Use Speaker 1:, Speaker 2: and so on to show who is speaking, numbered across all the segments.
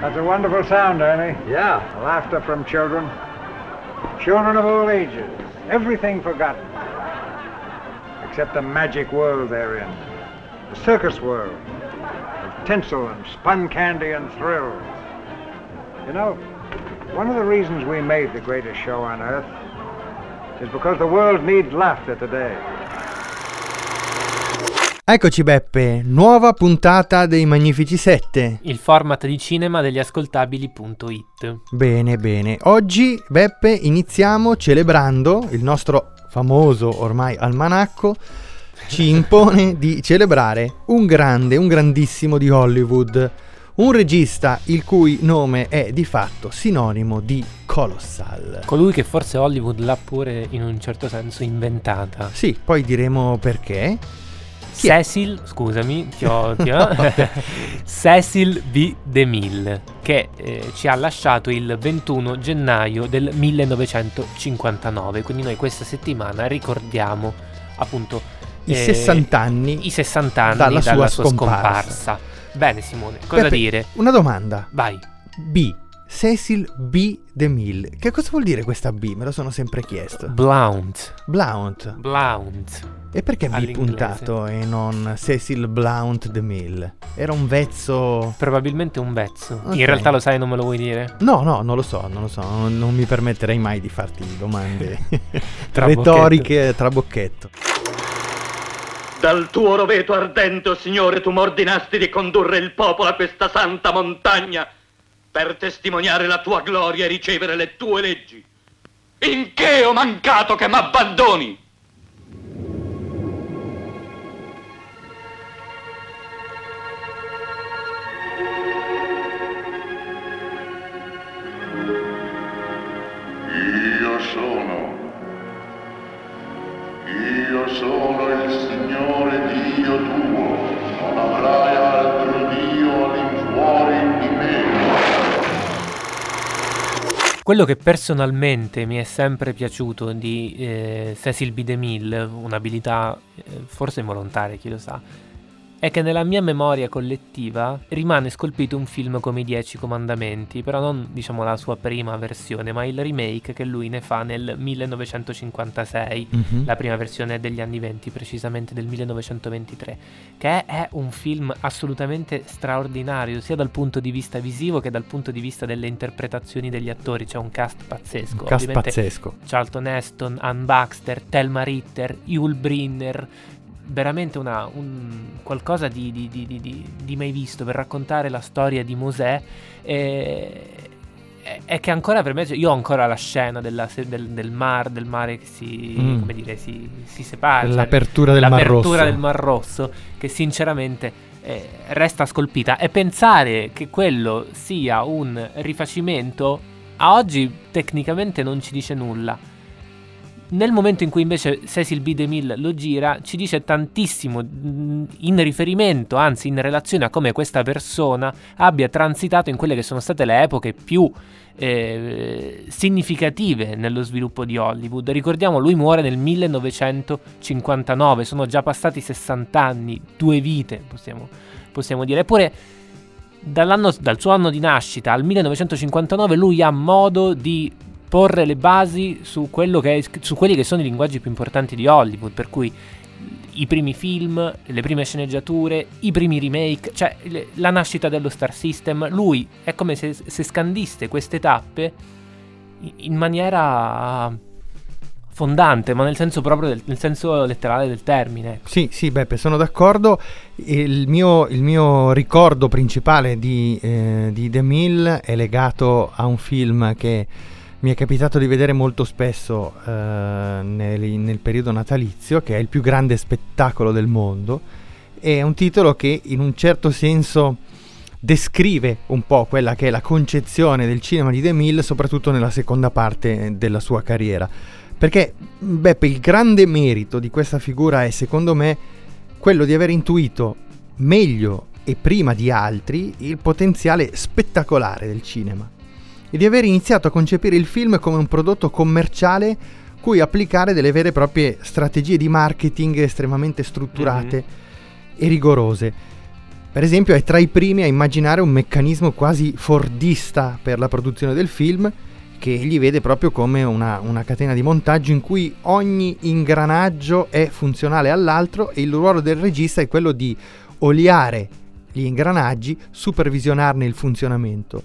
Speaker 1: That's a wonderful sound, Ernie.
Speaker 2: Yeah.
Speaker 1: Laughter from children. Children of all ages. Everything forgotten. Except the magic world they're in. The circus world. Of tinsel and spun candy and thrills. You know, one of the reasons we made the greatest show on earth is because the world needs laughter today.
Speaker 3: Eccoci Beppe, nuova puntata dei Magnifici 7.
Speaker 4: Il format di cinema degli ascoltabili.it.
Speaker 3: Bene, bene. Oggi Beppe iniziamo celebrando il nostro famoso ormai almanacco ci impone di celebrare un grande, un grandissimo di Hollywood, un regista il cui nome è di fatto sinonimo di Colossal.
Speaker 4: Colui che forse Hollywood l'ha pure in un certo senso inventata.
Speaker 3: Sì, poi diremo perché.
Speaker 4: Cecil, scusami, ti ho, ti ho Cecil B. DeMille, che eh, ci ha lasciato il 21 gennaio del 1959. Quindi noi questa settimana ricordiamo appunto
Speaker 3: i eh, 60 anni,
Speaker 4: i 60 anni
Speaker 3: dalla,
Speaker 4: dalla
Speaker 3: sua,
Speaker 4: sua
Speaker 3: scomparsa.
Speaker 4: scomparsa. Bene Simone, cosa
Speaker 3: Peppe,
Speaker 4: dire?
Speaker 3: Una domanda.
Speaker 4: Vai.
Speaker 3: B. Cecil B. DeMille. Che cosa vuol dire questa B? Me lo sono sempre chiesto.
Speaker 4: Blount.
Speaker 3: Blount.
Speaker 4: Blount.
Speaker 3: E perché B puntato e non Cecil Blount DeMille? Era un vezzo...
Speaker 4: Probabilmente un vezzo.
Speaker 3: Ok.
Speaker 4: In realtà lo sai, non me lo vuoi dire?
Speaker 3: No, no, non lo so, non lo so. Non, non mi permetterei mai di farti domande
Speaker 4: Tra
Speaker 3: retoriche tra bocchetto.
Speaker 5: Dal tuo roveto ardente, o Signore, tu m'ordinasti di condurre il popolo a questa santa montagna per testimoniare la tua gloria e ricevere le tue leggi. In che ho mancato che m'abbandoni?
Speaker 4: Quello che personalmente mi è sempre piaciuto di eh, Cecil B. DeMille, un'abilità eh, forse involontaria, chi lo sa, è che nella mia memoria collettiva rimane scolpito un film come I Dieci Comandamenti, però non diciamo la sua prima versione, ma il remake che lui ne fa nel 1956,
Speaker 3: Mhm.
Speaker 4: la prima versione degli anni 20, precisamente del 1923, che è un film assolutamente straordinario, sia dal punto di vista visivo che dal punto di vista delle interpretazioni degli attori, c'è un cast pazzesco.
Speaker 3: Un cast
Speaker 4: Ovviamente
Speaker 3: pazzesco.
Speaker 4: Charlton Heston, Ann Baxter, Thelma Ritter, Yul Brynner, veramente una, un, qualcosa di, di- di- di- mai visto per raccontare la storia di Mosè. E, e- e che ancora per me, cioè, io ho ancora la scena della del, del mar, del mare che si,
Speaker 3: Mm.
Speaker 4: come dire, si, si separa. cioè,
Speaker 3: L'apertura del Mar
Speaker 4: l'apertura
Speaker 3: Rosso.
Speaker 4: del Mar Rosso, che sinceramente eh, resta scolpita. E pensare che quello sia un rifacimento, a oggi tecnicamente non ci dice nulla. Nel momento in cui invece Cecil B. DeMille lo gira, ci dice tantissimo mh, in riferimento, anzi in relazione a come questa persona abbia transitato in quelle che sono state le epoche più eh, significative nello sviluppo di Hollywood. Ricordiamo, lui muore nel 1959, sono già passati 60 anni, due vite, possiamo, possiamo dire. Eppure dal suo anno di nascita al 1959 lui ha modo di porre le basi su, è, su, quelli che sono i linguaggi più importanti di Hollywood, per cui i primi film, le prime sceneggiature, i primi remake, cioè le, la nascita dello Star System, lui è come se, se scandisse queste tappe in maniera fondante, ma nel senso proprio del, nel senso letterale del termine.
Speaker 3: Sì, sì, Beppe, sono d'accordo. Il mio, il mio ricordo principale di, eh, di The Mill è legato a un film che mi è capitato di vedere molto spesso eh, nel, nel, periodo natalizio, che è il più grande spettacolo del mondo. È un titolo che in un certo senso descrive un po' quella che è la concezione del cinema di De Mille, soprattutto nella seconda parte della sua carriera. Perché, Beppe, il grande merito di questa figura è, secondo me, quello di aver intuito meglio e prima di altri il potenziale spettacolare del cinema e di aver iniziato a concepire il film come un prodotto commerciale cui applicare delle vere e proprie strategie di marketing estremamente strutturate mm-hmm. e rigorose. Per esempio è tra i primi a immaginare un meccanismo quasi fordista per la produzione del film che egli vede proprio come una, una, catena di montaggio in cui ogni ingranaggio è funzionale all'altro e il ruolo del regista è quello di oliare gli ingranaggi, supervisionarne il funzionamento.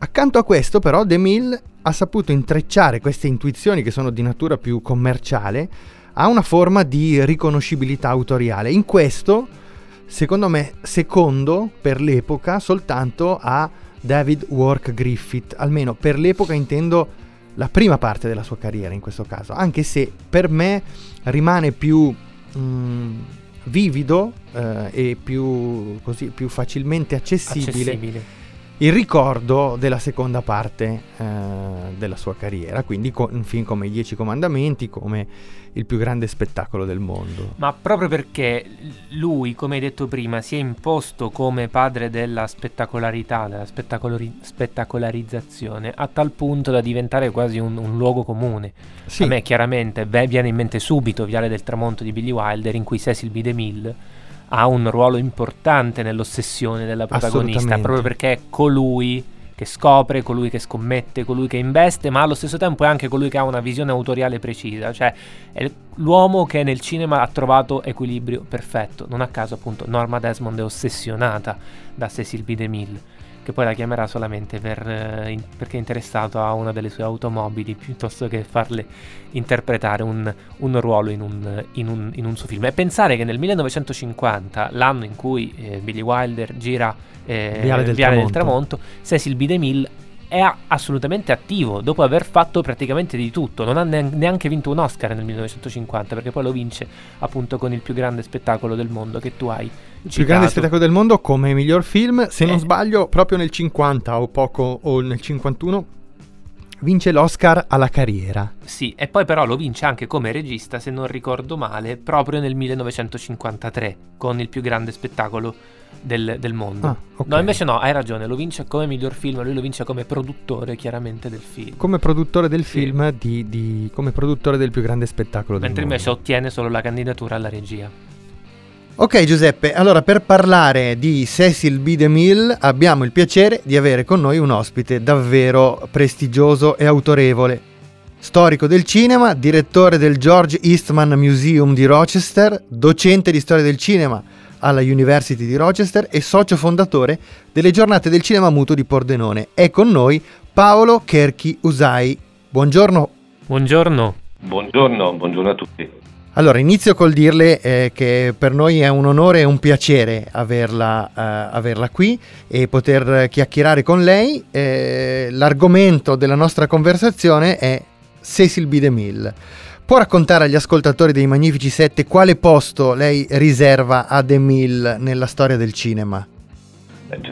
Speaker 3: Accanto a questo però De Mille ha saputo intrecciare queste intuizioni che sono di natura più commerciale a una forma di riconoscibilità autoriale. In questo, secondo me, secondo per l'epoca soltanto a David Work Griffith, almeno per l'epoca intendo la prima parte della sua carriera in questo caso, anche se per me rimane più mm, vivido eh, e più, così, più facilmente accessibile. accessibile il ricordo della seconda parte eh, della sua carriera, quindi co- un film come I Dieci Comandamenti, come il più grande spettacolo del mondo.
Speaker 4: Ma proprio perché lui, come hai detto prima, si è imposto come padre della spettacolarità, della spettacolari- spettacolarizzazione, a tal punto da diventare quasi un, un luogo comune. Sì. A me chiaramente beh, viene in mente subito Viale del Tramonto di Billy Wilder, in cui Cecil B. DeMille ha un ruolo importante nell'ossessione della protagonista, proprio perché è colui che scopre, colui che scommette, colui che investe, ma allo stesso tempo è anche colui che ha una visione autoriale precisa, cioè è l'uomo che nel cinema ha trovato equilibrio perfetto. Non a caso appunto Norma Desmond è ossessionata da Cecil B. DeMille che poi la chiamerà solamente per, eh, in, perché è interessato a una delle sue automobili piuttosto che farle interpretare un, un ruolo in un, in, un, in un, suo film. E pensare che nel 1950, l'anno in cui eh, Billy Wilder gira eh, Viale, del, Viale del Tramonto, Cecil B. DeMille è assolutamente attivo dopo aver fatto praticamente di tutto. Non ha neanche vinto un Oscar nel 1950 perché poi lo vince appunto con il più grande spettacolo del mondo che tu hai. Il
Speaker 3: citato. più grande spettacolo del mondo come miglior film, se eh. non sbaglio, proprio nel 50 o poco o nel 51 vince l'Oscar alla carriera.
Speaker 4: Sì, e poi però lo vince anche come regista, se non ricordo male, proprio nel 1953 con il più grande spettacolo del, del mondo. Ah, okay. No, invece no, hai ragione, lo vince come miglior film, lui lo vince come produttore chiaramente del film.
Speaker 3: Come produttore del sì. film, di, di, come produttore del più grande spettacolo
Speaker 4: Mentre
Speaker 3: del
Speaker 4: mondo. Mentre invece ottiene solo la candidatura alla regia.
Speaker 3: Ok Giuseppe, allora per parlare di Cecil B. DeMille abbiamo il piacere di avere con noi un ospite davvero prestigioso e autorevole. Storico del cinema, direttore del George Eastman Museum di Rochester, docente di storia del cinema alla University di Rochester e socio fondatore delle giornate del cinema muto di Pordenone. È con noi Paolo Kerchi Usai. Buongiorno.
Speaker 4: Buongiorno.
Speaker 2: Buongiorno, buongiorno a tutti.
Speaker 3: Allora, inizio col dirle eh, che per noi è un onore e un piacere averla, eh, averla qui e poter chiacchierare con lei. Eh, l'argomento della nostra conversazione è Cecil B. DeMille. Può raccontare agli ascoltatori dei Magnifici Sette quale posto lei riserva a DeMille nella storia del cinema?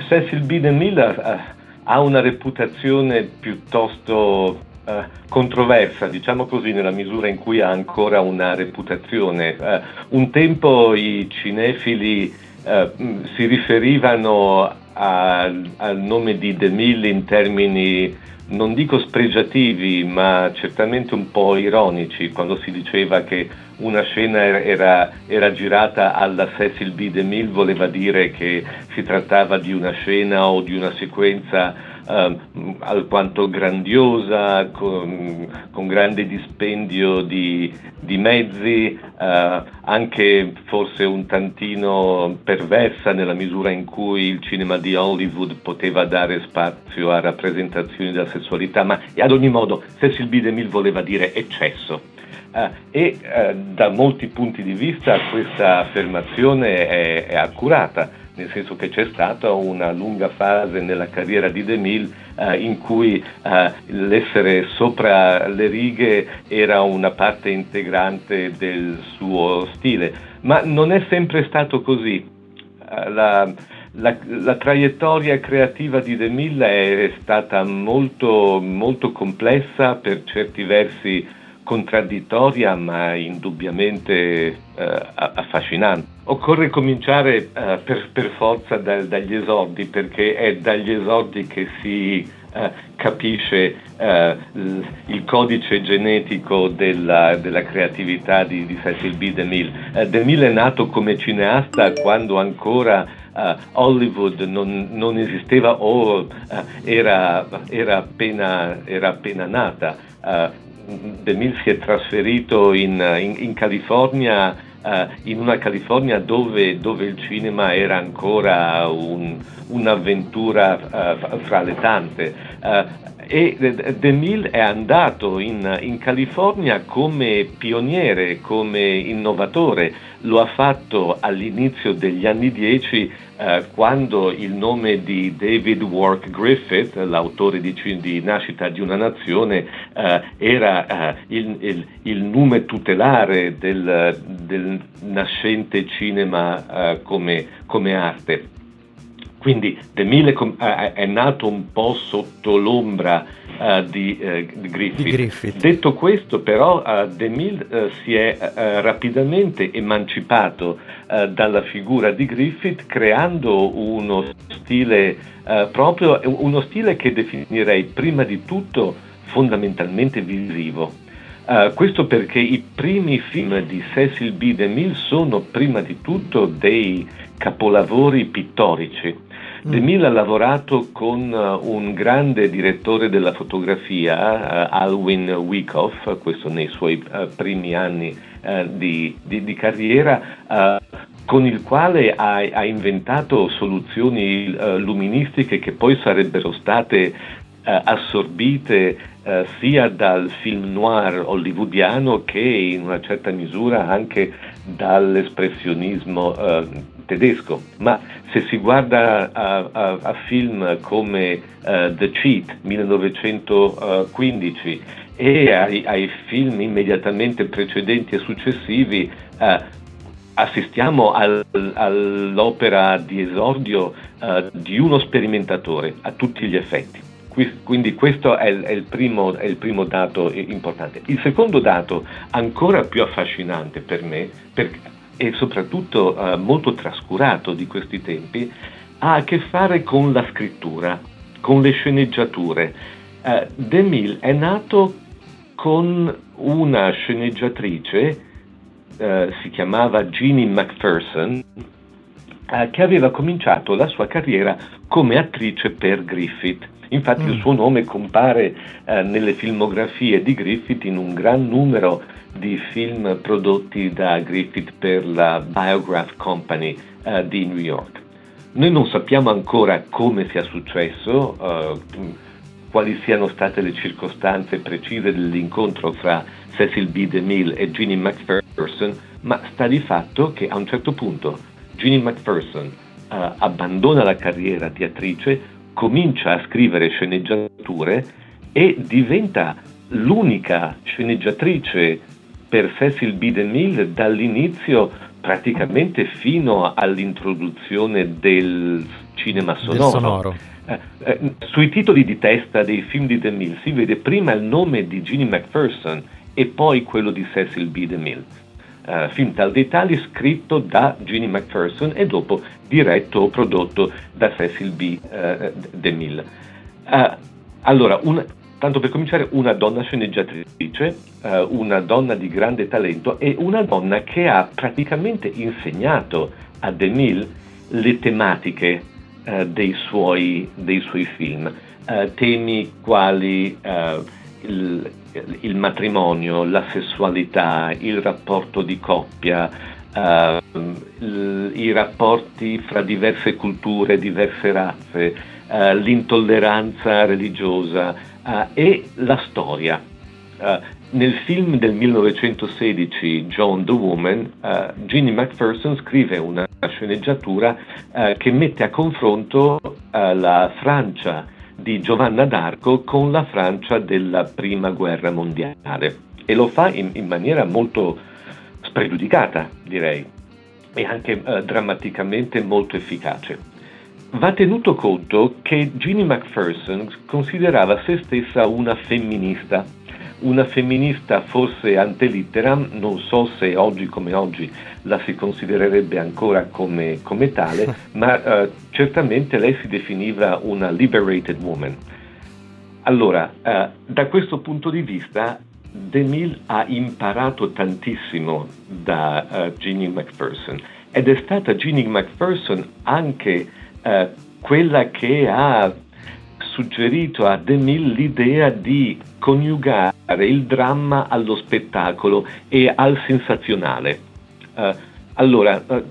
Speaker 2: Cecil B. DeMille ha una reputazione piuttosto eh, controversa, diciamo così, nella misura in cui ha ancora una reputazione. Eh, un tempo i cinefili eh, si riferivano a, al nome di De Mille in termini non dico spregiativi, ma certamente un po' ironici, quando si diceva che una scena era, era, girata alla Cecil B. DeMille voleva dire che si trattava di una scena o di una sequenza eh, alquanto grandiosa, con, con grande dispendio di, di mezzi, eh, anche forse un tantino perversa nella misura in cui il cinema di Hollywood poteva dare spazio a rappresentazioni della sessualità, ma ad ogni modo Cecil B. DeMille voleva dire eccesso. Uh, e uh, da molti punti di vista questa affermazione è, è accurata nel senso che c'è stata una lunga fase nella carriera di DeMille eh, in cui eh, l'essere sopra le righe era una parte integrante del suo stile, ma non è sempre stato così. Eh, la, la, la, traiettoria creativa di DeMille è stata molto, molto complessa, per certi versi contraddittoria ma indubbiamente eh, affascinante. Occorre cominciare eh, per, per, forza da, dagli esordi perché è dagli esordi che si eh, capisce eh, il codice genetico della, della creatività di, di, Cecil B. DeMille. Eh, DeMille è nato come cineasta quando ancora Uh, Hollywood non, non, esisteva o uh, era, era, appena, era, appena, nata. DeMille si è trasferito in, in, in California, uh, in una California dove, dove, il cinema era ancora un, un'avventura uh, fra le tante. Uh, e DeMille è andato in, in, California come pioniere, come innovatore, lo ha fatto all'inizio degli anni 10 eh, quando il nome di David Wark Griffith, l'autore di, di Nascita di una nazione, eh, era eh, il, il, il, nome tutelare del, del nascente cinema eh, come, come arte. Quindi De Mille è nato un po' sotto l'ombra uh, di, uh, di, Griffith. di, Griffith. Detto questo, però, De Mille si è rapidamente emancipato dalla figura di Griffith creando uno stile proprio, uno stile che definirei prima di tutto fondamentalmente visivo. Uh, questo perché i primi film di Cecil B. DeMille sono prima di tutto dei capolavori pittorici. Mm. De Mille ha lavorato con uh, un grande direttore della fotografia, uh, Alwin Wyckoff, questo nei suoi primi anni di, di, di, carriera, con il quale ha, ha inventato soluzioni luministiche che poi sarebbero state assorbite sia dal film noir hollywoodiano che in una certa misura anche dall'espressionismo tedesco, ma se si guarda a, a, a film come uh, The Cheat 1915 e ai, ai, film immediatamente precedenti e successivi, uh, assistiamo al, all'opera di esordio uh, di uno sperimentatore a tutti gli effetti. Quindi questo è il, è, il primo, è il, primo, dato importante. Il secondo dato, ancora più affascinante per me, e soprattutto eh, molto trascurato di questi tempi, ha a che fare con la scrittura, con le sceneggiature. Eh, DeMille è nato con una sceneggiatrice, eh, si chiamava Jeannie McPherson, eh, che aveva cominciato la sua carriera come attrice per Griffith. Infatti mm. il suo nome compare eh, nelle filmografie di Griffith in un gran numero di film prodotti da Griffith per la Biograph Company uh, di New York. Noi non sappiamo ancora come sia successo, uh, quali siano state le circostanze precise dell'incontro fra Cecil B. DeMille e Ginny McPherson, ma sta di fatto che a un certo punto Ginny McPherson uh, abbandona la carriera di attrice, comincia a scrivere sceneggiature e diventa l'unica sceneggiatrice per Cecil B. DeMille dall'inizio praticamente fino all'introduzione del cinema sonoro.
Speaker 3: sonoro.
Speaker 2: eh, eh, sui titoli di testa dei film di DeMille si vede prima il nome di Ginny McPherson e poi quello di Cecil B. DeMille. Uh, film tal dei tali scritto da Ginny McPherson e dopo diretto o prodotto da Cecil B. Uh, DeMille. Uh, allora, una, tanto per cominciare, una donna sceneggiatrice, una donna di grande talento e una donna che ha praticamente insegnato a DeMille le tematiche dei suoi, dei, suoi, film, temi quali il, il matrimonio, la sessualità, il rapporto di coppia, l- i rapporti fra diverse culture, diverse razze, uh, l'intolleranza religiosa uh, e la storia. nel film del 1916 John the Woman, Ginny McPherson scrive una sceneggiatura che mette a confronto la Francia di Giovanna d'Arco con la Francia della Prima Guerra Mondiale e lo fa in, in maniera molto spregiudicata, direi, e anche eh, drammaticamente molto efficace. Va tenuto conto che Ginny McPherson considerava se stessa una femminista una femminista forse ante litteram, non so se oggi come oggi la si considererebbe ancora come, come tale, ma uh, certamente lei si definiva una liberated woman. Allora, uh, da questo punto di vista, DeMille ha imparato tantissimo da uh, Ginny McPherson ed è stata Ginny McPherson anche quella che ha suggerito a DeMille l'idea di coniugare il dramma allo spettacolo e al sensazionale. Uh, allora, uh,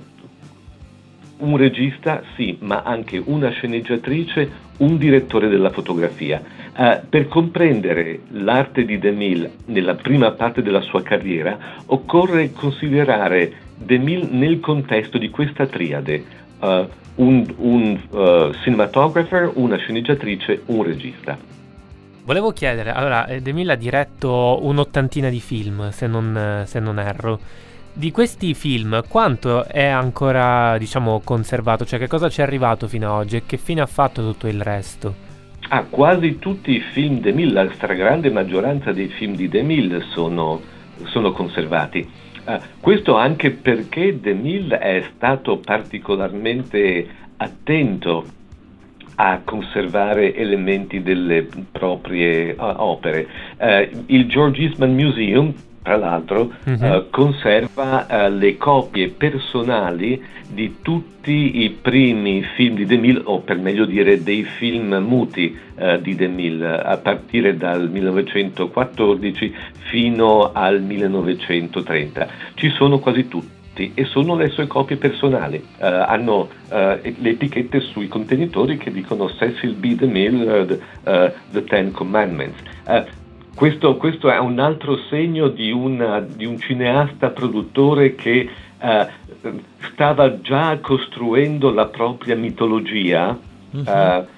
Speaker 2: un regista sì, ma anche una sceneggiatrice, un direttore della fotografia. Uh, per comprendere l'arte di DeMille nella prima parte della sua carriera occorre considerare DeMille nel contesto di questa triade, un, un cinematographer, una sceneggiatrice, un regista.
Speaker 4: Volevo chiedere, allora, eh, De Mille ha diretto un'ottantina di film, se non, se non, erro. Di questi film, quanto è ancora, diciamo, conservato? Cioè, che cosa ci è arrivato fino ad oggi e che fine ha fatto tutto il resto?
Speaker 2: Ah, quasi tutti i film De Mille, la stragrande maggioranza dei film di De Mille sono, sono conservati. Uh, questo anche perché De Mille è stato particolarmente attento a conservare elementi delle proprie uh, opere. Uh, il George Eastman Museum, tra l'altro, uh-huh. conserva le copie personali di tutti i primi film di DeMille, o per meglio dire dei film muti di DeMille, a partire dal 1914 fino al 1930. Ci sono quasi tutti e sono le sue copie personali. Uh, hanno uh, le etichette sui contenitori che dicono Cecil B. DeMille, uh, the, the, Ten Commandments. Questo, questo, è un altro segno di, una, di un cineasta produttore che stava già costruendo la propria mitologia. Uh-huh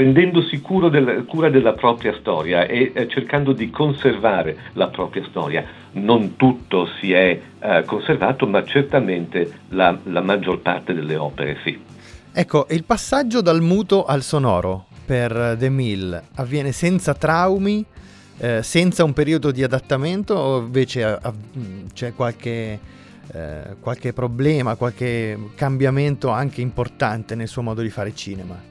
Speaker 2: prendendosi del, cura della propria storia e eh, cercando di conservare la propria storia. Non tutto si è eh, conservato, ma certamente la, la, maggior parte delle opere sì.
Speaker 3: Ecco, il passaggio dal muto al sonoro per The Mill avviene senza traumi, eh, senza un periodo di adattamento o invece a, a, c'è qualche, eh, qualche problema, qualche cambiamento anche importante nel suo modo di fare cinema?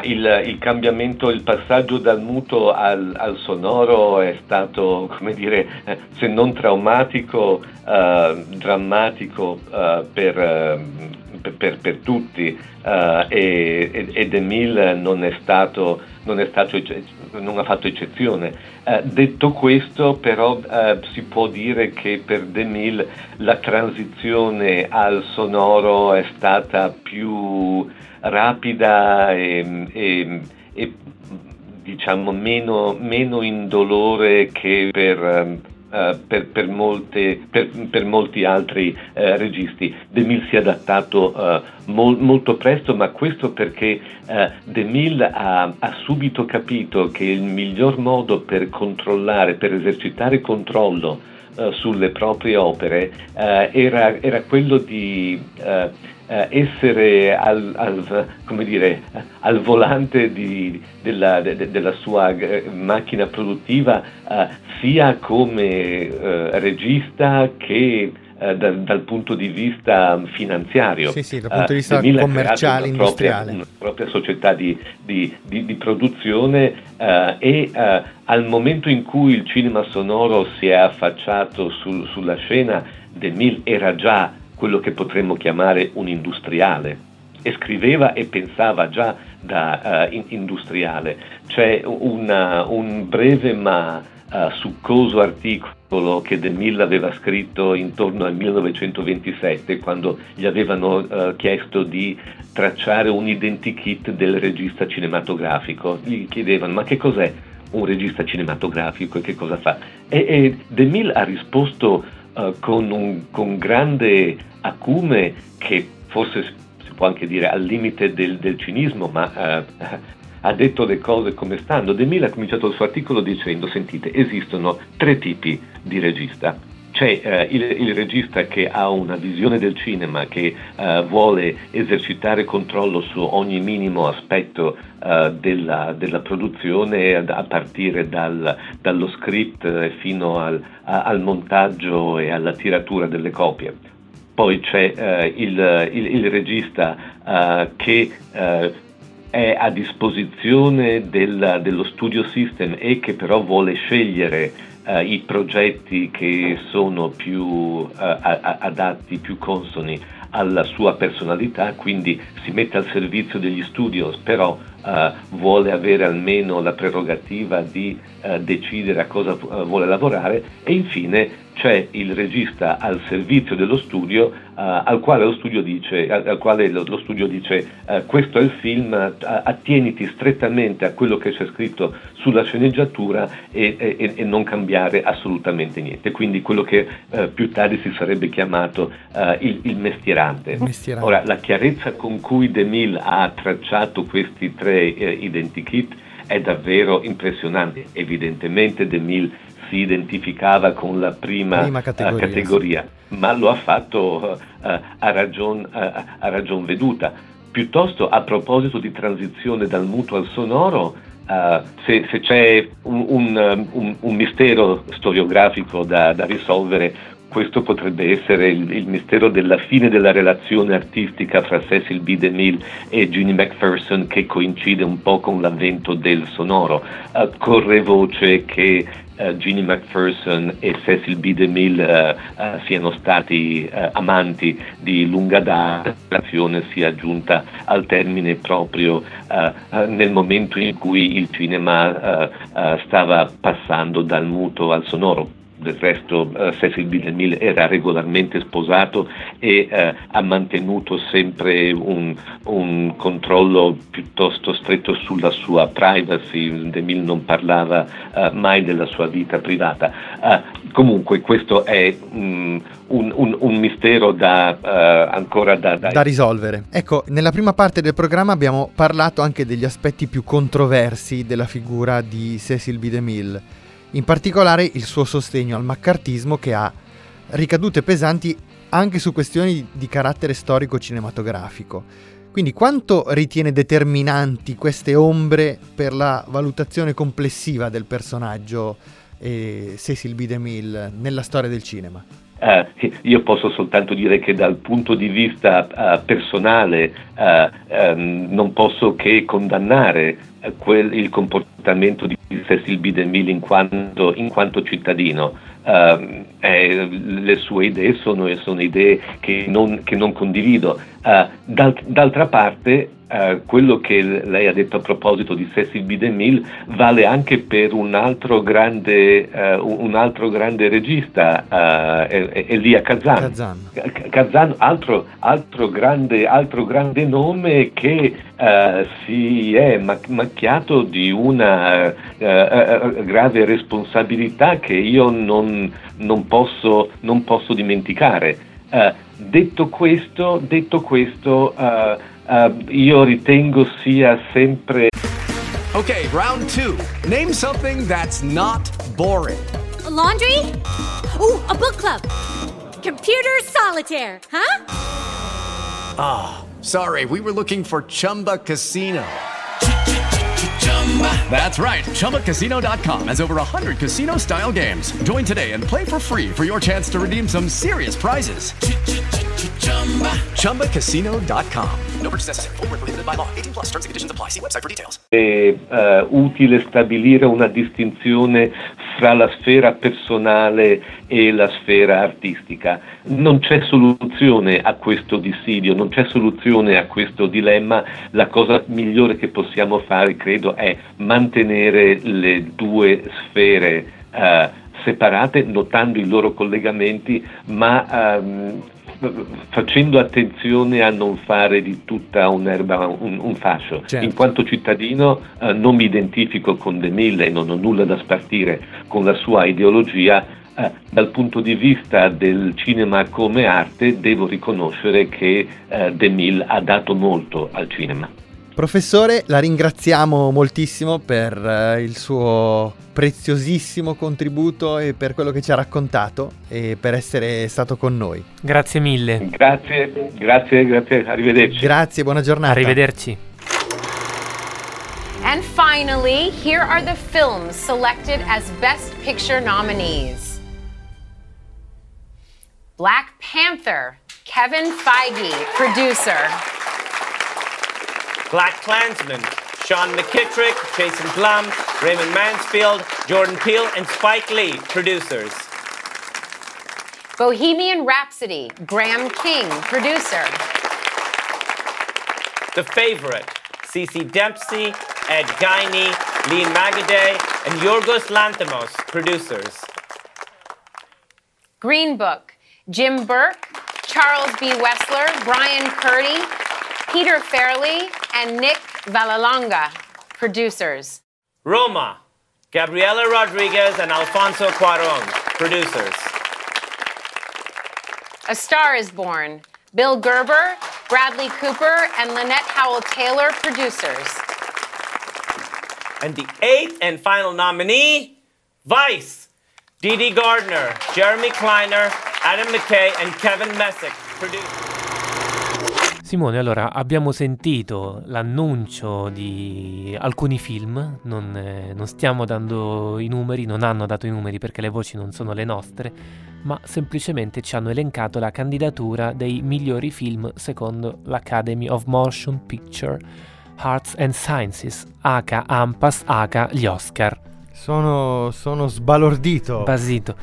Speaker 2: Il, il, cambiamento, il passaggio dal muto al, al, sonoro è stato, come dire, eh, se non traumatico, uh, drammatico uh, per, uh, per, per, tutti e, ed Emil non è stato, non, stato, non ha fatto eccezione. detto questo, però, si può dire che per Demil la transizione al sonoro è stata più rapida e, e, e diciamo meno, meno, indolore che per, uh, per, per, molte, per molti altri uh, registi. De Mille si è adattato uh, mol, molto presto, ma questo perché De Mille ha, ha, subito capito che il miglior modo per controllare, per esercitare controllo sulle proprie opere era, era, quello di eh, essere al, al, dire, al volante di, della, de, della, sua eh, macchina produttiva eh, sia come eh, regista che eh, da, dal punto di vista finanziario.
Speaker 3: Sì, sì, dal punto di vista uh, commerciale,
Speaker 2: una
Speaker 3: industriale.
Speaker 2: Propria, una propria società di, di, di, di produzione uh, e uh, al momento in cui il cinema sonoro si è affacciato sul, sulla scena, De Mille era già quello che potremmo chiamare un industriale e scriveva e pensava già da uh, in, industriale. C'è una, un breve ma uh, succoso articolo che De Mille aveva scritto intorno al 1927 quando gli avevano uh, chiesto di tracciare un identikit del regista cinematografico. Gli chiedevano ma che cos'è un regista cinematografico e che cosa fa? E, e De Mille ha risposto uh, con, un, con grande acume che forse si può anche dire al limite del, del cinismo, ma uh, ha detto le cose come stanno. De Mille ha cominciato il suo articolo dicendo, sentite, esistono tre tipi di regista. C'è eh, il, il, regista che ha una visione del cinema, che eh, vuole esercitare controllo su ogni minimo aspetto eh, della, della, produzione, a partire dal, dallo script fino al, a, al montaggio e alla tiratura delle copie. Poi c'è eh, il, il, il, regista eh, che eh, è a disposizione del, dello studio system e che però vuole scegliere eh, i progetti che sono più eh, adatti, più consoni alla sua personalità, quindi si mette al servizio degli studios, però eh, vuole avere almeno la prerogativa di eh, decidere a cosa eh, vuole lavorare e infine c'è il regista al servizio dello studio uh, al quale lo studio dice, al quale lo, lo studio dice uh, questo è il film, uh, attieniti strettamente a quello che c'è scritto sulla sceneggiatura e, e, e non cambiare assolutamente niente. Quindi quello che più tardi si sarebbe chiamato il, il, mestierante. mestierante. Ora, la chiarezza con cui De Mille ha tracciato questi tre identikit è davvero impressionante. Evidentemente De Mille si identificava con la prima, prima categoria, uh, categoria sì. ma lo ha fatto uh, a, ragion, uh, a ragion veduta. Piuttosto, a proposito di transizione dal muto al sonoro, se, se, c'è un, un, un, un, mistero storiografico da, da risolvere, questo potrebbe essere il, il, mistero della fine della relazione artistica fra Cecil B. DeMille e Ginny McPherson che coincide un po' con l'avvento del sonoro. Uh, corre voce che uh, Ginny McPherson e Cecil B. DeMille uh, siano stati amanti di lunga data, la relazione sia giunta al termine proprio nel momento in cui il cinema stava passando dal muto al sonoro del resto eh, Cecil B. DeMille era regolarmente sposato e eh, ha mantenuto sempre un, un, controllo piuttosto stretto sulla sua privacy, DeMille non parlava eh, mai della sua vita privata. Uh, comunque questo è um, un, un, un, mistero da, uh, ancora da,
Speaker 3: da... da risolvere. Ecco, nella prima parte del programma abbiamo parlato anche degli aspetti più controversi della figura di Cecil B. DeMille in particolare il suo sostegno al maccartismo che ha ricadute pesanti anche su questioni di carattere storico cinematografico. Quindi quanto ritiene determinanti queste ombre per la valutazione complessiva del personaggio eh, Cecil B. DeMille nella storia del cinema?
Speaker 2: Uh, io posso soltanto dire che dal punto di vista uh, personale uh, um, non posso che condannare quel, il comportamento di Cecil B. DeMille in quanto, in quanto cittadino. Uh, eh, le sue idee sono, sono idee che non, che non condivido. Uh, d'alt- d'altra parte, uh, quello che lei ha detto a proposito di Cecil B. DeMille vale anche per un altro grande, un altro grande regista, Elia Kazan. Kazan, Kazan altro, altro, grande, altro, grande, nome che si è macchiato di una grave responsabilità che io non, non, posso, non posso, dimenticare. Detto questo, detto questo uh, uh, io ritengo sia sempre...
Speaker 6: Ok, round two. Name something that's not boring.
Speaker 7: A laundry? Ooh, a book club. Computer solitaire, huh?
Speaker 6: Ah, sorry, we were looking for Chumba Casino. That's right. ChumbaCasino.com has over 100 casino style games. Join today and play for free for your chance to redeem some serious prizes. ChumbaCasino.com. No purchase necessary. Void where prohibited by law. 18 plus terms and conditions apply. See website for details.
Speaker 2: È eh, utile stabilire una distinzione fra la sfera personale e la sfera artistica. Non c'è soluzione a questo dissidio, non c'è soluzione a questo dilemma. La cosa migliore che possiamo fare, credo, è mantenere le due sfere eh, separate, notando i loro collegamenti, ma ehm, facendo attenzione a non fare di tutta un'erba un, un fascio.
Speaker 3: Certo.
Speaker 2: In quanto cittadino eh, non mi identifico con De Mille e non ho nulla da spartire con la sua ideologia. eh, dal punto di vista del cinema come arte devo riconoscere che eh, De Mille ha dato molto al cinema.
Speaker 3: Professore, la ringraziamo moltissimo per eh, il suo preziosissimo contributo e per quello che ci ha raccontato e per essere stato con noi.
Speaker 4: Grazie mille.
Speaker 2: Grazie, grazie, grazie, arrivederci.
Speaker 3: Grazie, buona giornata.
Speaker 4: Arrivederci.
Speaker 8: And finally, here are the films selected as Best Picture nominees Black Panther, Kevin Feige, producer.
Speaker 9: Black Klansman, Sean McKittrick, Jason Blum, Raymond Mansfield, Jordan Peele, and Spike Lee, producers.
Speaker 8: Bohemian Rhapsody, Graham King, producer.
Speaker 9: The Favorite, Cece Dempsey, Ed Guiney, Lee Magaday, and Yorgos Lanthimos, producers.
Speaker 8: Green Book, Jim Burke, Charles B. Wessler, Brian Curdy, Peter Fairley, and Nick Valalonga, producers.
Speaker 9: Roma, Gabriela Rodriguez and Alfonso Cuaron, producers.
Speaker 8: A Star is Born, Bill Gerber, Bradley Cooper, and Lynette Howell Taylor, producers.
Speaker 9: And the eighth and final nominee, Vice, Dee Dee Gardner, Jeremy Kleiner, Adam McKay, and Kevin Messick, producers.
Speaker 4: Simone, allora abbiamo sentito l'annuncio di alcuni film, non, eh, non stiamo dando i numeri, non hanno dato i numeri perché le voci non sono le nostre, ma semplicemente ci hanno elencato la candidatura dei migliori film secondo l'Academy of Motion Picture Arts and Sciences, H AMPAS, H gli Oscar.
Speaker 3: Sono, sono sbalordito.
Speaker 4: Basito.